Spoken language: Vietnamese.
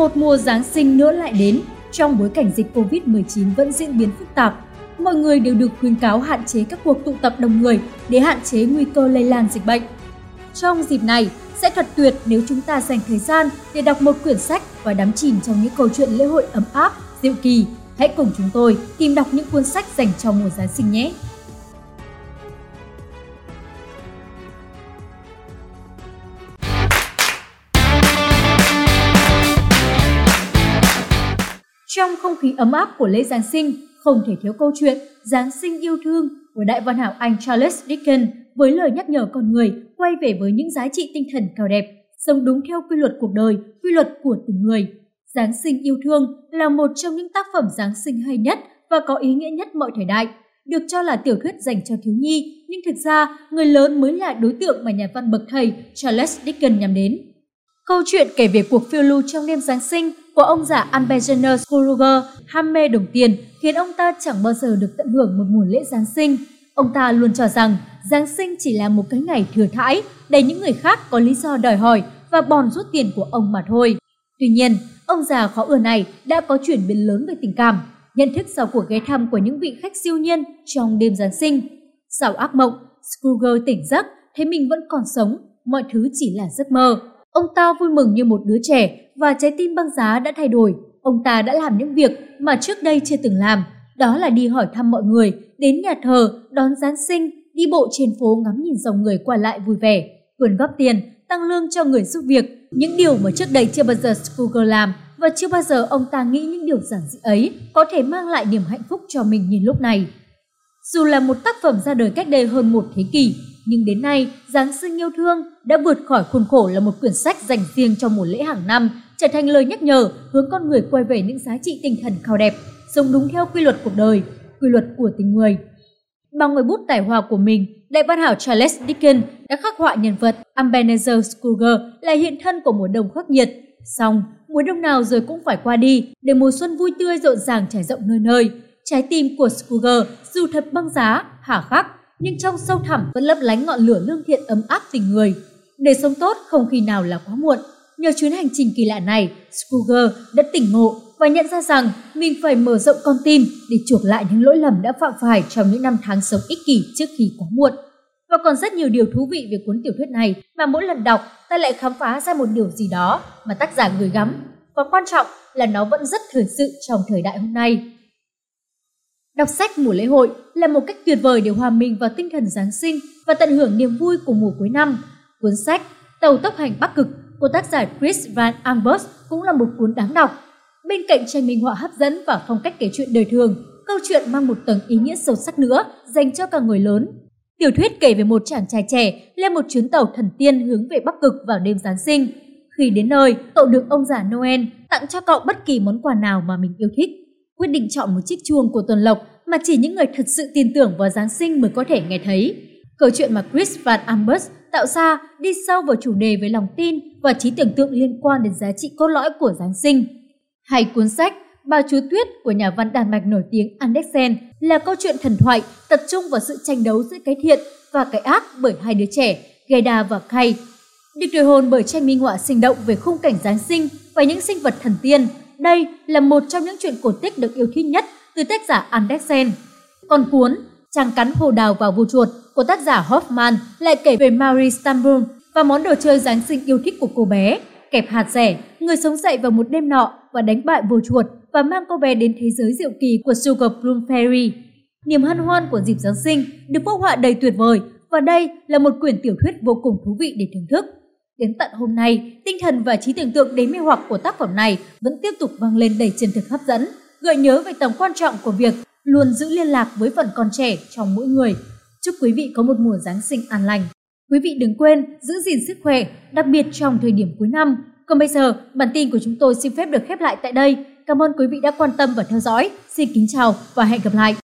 Một mùa Giáng sinh nữa lại đến, trong bối cảnh dịch Covid-19 vẫn diễn biến phức tạp. Mọi người đều được khuyến cáo hạn chế các cuộc tụ tập đông người để hạn chế nguy cơ lây lan dịch bệnh. Trong dịp này, sẽ thật tuyệt nếu chúng ta dành thời gian để đọc một quyển sách và đắm chìm trong những câu chuyện lễ hội ấm áp, diệu kỳ. Hãy cùng chúng tôi tìm đọc những cuốn sách dành cho mùa Giáng sinh nhé! Trong không khí ấm áp của lễ Giáng sinh, không thể thiếu câu chuyện Giáng sinh yêu thương của đại văn hảo Anh Charles Dickens với lời nhắc nhở con người quay về với những giá trị tinh thần cao đẹp, sống đúng theo quy luật cuộc đời, quy luật của tình người. Giáng sinh yêu thương là một trong những tác phẩm Giáng sinh hay nhất và có ý nghĩa nhất mọi thời đại. Được cho là tiểu thuyết dành cho thiếu nhi, nhưng thực ra người lớn mới là đối tượng mà nhà văn bậc thầy Charles Dickens nhắm đến. Câu chuyện kể về cuộc phiêu lưu trong đêm Giáng sinh của ông già Alexander Scrooge ham mê đồng tiền khiến ông ta chẳng bao giờ được tận hưởng một mùa lễ Giáng sinh. Ông ta luôn cho rằng Giáng sinh chỉ là một cái ngày thừa thãi để những người khác có lý do đòi hỏi và bòn rút tiền của ông mà thôi. Tuy nhiên, ông già khó ưa này đã có chuyển biến lớn về tình cảm, nhận thức sau cuộc ghé thăm của những vị khách siêu nhiên trong đêm Giáng sinh. Sau ác mộng, Scrooge tỉnh giấc, thấy mình vẫn còn sống, mọi thứ chỉ là giấc mơ. Ông ta vui mừng như một đứa trẻ và trái tim băng giá đã thay đổi. Ông ta đã làm những việc mà trước đây chưa từng làm, đó là đi hỏi thăm mọi người, đến nhà thờ, đón Giáng sinh, đi bộ trên phố ngắm nhìn dòng người qua lại vui vẻ, quyên góp tiền, tăng lương cho người giúp việc, những điều mà trước đây chưa bao giờ Scrooge làm và chưa bao giờ ông ta nghĩ những điều giản dị ấy có thể mang lại niềm hạnh phúc cho mình nhìn lúc này. Dù là một tác phẩm ra đời cách đây hơn một thế kỷ, nhưng đến nay, Giáng sinh yêu thương đã vượt khỏi khuôn khổ là một quyển sách dành riêng cho mùa lễ hàng năm, trở thành lời nhắc nhở hướng con người quay về những giá trị tinh thần cao đẹp, sống đúng theo quy luật cuộc đời, quy luật của tình người. Bằng người bút tài hoa của mình, đại văn hảo Charles Dickens đã khắc họa nhân vật Ebenezer Scrooge là hiện thân của mùa đông khắc nghiệt. Xong, mùa đông nào rồi cũng phải qua đi, để mùa xuân vui tươi rộn ràng trải rộng nơi nơi. Trái tim của Scrooge dù thật băng giá, hà khắc, nhưng trong sâu thẳm vẫn lấp lánh ngọn lửa lương thiện ấm áp tình người. Để sống tốt không khi nào là quá muộn. Nhờ chuyến hành trình kỳ lạ này, Scrooge đã tỉnh ngộ và nhận ra rằng mình phải mở rộng con tim để chuộc lại những lỗi lầm đã phạm phải trong những năm tháng sống ích kỷ trước khi quá muộn. Và còn rất nhiều điều thú vị về cuốn tiểu thuyết này mà mỗi lần đọc ta lại khám phá ra một điều gì đó mà tác giả gửi gắm. Và quan trọng là nó vẫn rất thời sự trong thời đại hôm nay. Đọc sách mùa lễ hội là một cách tuyệt vời để hòa mình vào tinh thần Giáng sinh và tận hưởng niềm vui của mùa cuối năm. Cuốn sách Tàu tốc hành Bắc Cực của tác giả Chris Van Ambers cũng là một cuốn đáng đọc. Bên cạnh tranh minh họa hấp dẫn và phong cách kể chuyện đời thường, câu chuyện mang một tầng ý nghĩa sâu sắc nữa dành cho cả người lớn. Tiểu thuyết kể về một chàng trai trẻ lên một chuyến tàu thần tiên hướng về Bắc Cực vào đêm Giáng sinh. Khi đến nơi, cậu được ông già Noel tặng cho cậu bất kỳ món quà nào mà mình yêu thích quyết định chọn một chiếc chuông của tuần lộc mà chỉ những người thật sự tin tưởng vào Giáng sinh mới có thể nghe thấy. Câu chuyện mà Chris Van Ambers tạo ra đi sâu vào chủ đề với lòng tin và trí tưởng tượng liên quan đến giá trị cốt lõi của Giáng sinh. Hay cuốn sách Bà Chúa Tuyết của nhà văn Đan Mạch nổi tiếng Andersen là câu chuyện thần thoại tập trung vào sự tranh đấu giữa cái thiện và cái ác bởi hai đứa trẻ, Gerda và Kay. Được điều hồn bởi tranh minh họa sinh động về khung cảnh Giáng sinh và những sinh vật thần tiên đây là một trong những chuyện cổ tích được yêu thích nhất từ tác giả Andersen. Còn cuốn Chàng cắn hồ đào vào vô chuột của tác giả Hoffman lại kể về Marie Stambul và món đồ chơi Giáng sinh yêu thích của cô bé. Kẹp hạt rẻ, người sống dậy vào một đêm nọ và đánh bại vô chuột và mang cô bé đến thế giới diệu kỳ của Sugar Plum Fairy. Niềm hân hoan của dịp Giáng sinh được phác họa đầy tuyệt vời và đây là một quyển tiểu thuyết vô cùng thú vị để thưởng thức. Đến tận hôm nay, tinh thần và trí tưởng tượng đến mê hoặc của tác phẩm này vẫn tiếp tục vang lên đầy chân thực hấp dẫn, gợi nhớ về tầm quan trọng của việc luôn giữ liên lạc với phần con trẻ trong mỗi người. Chúc quý vị có một mùa Giáng sinh an lành. Quý vị đừng quên giữ gìn sức khỏe, đặc biệt trong thời điểm cuối năm. Còn bây giờ, bản tin của chúng tôi xin phép được khép lại tại đây. Cảm ơn quý vị đã quan tâm và theo dõi. Xin kính chào và hẹn gặp lại.